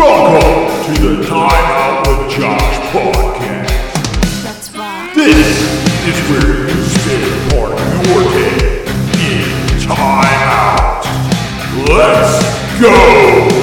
Welcome to the Time Out with Josh podcast. That's right. This is where you spend part of your day in time out. Let's go!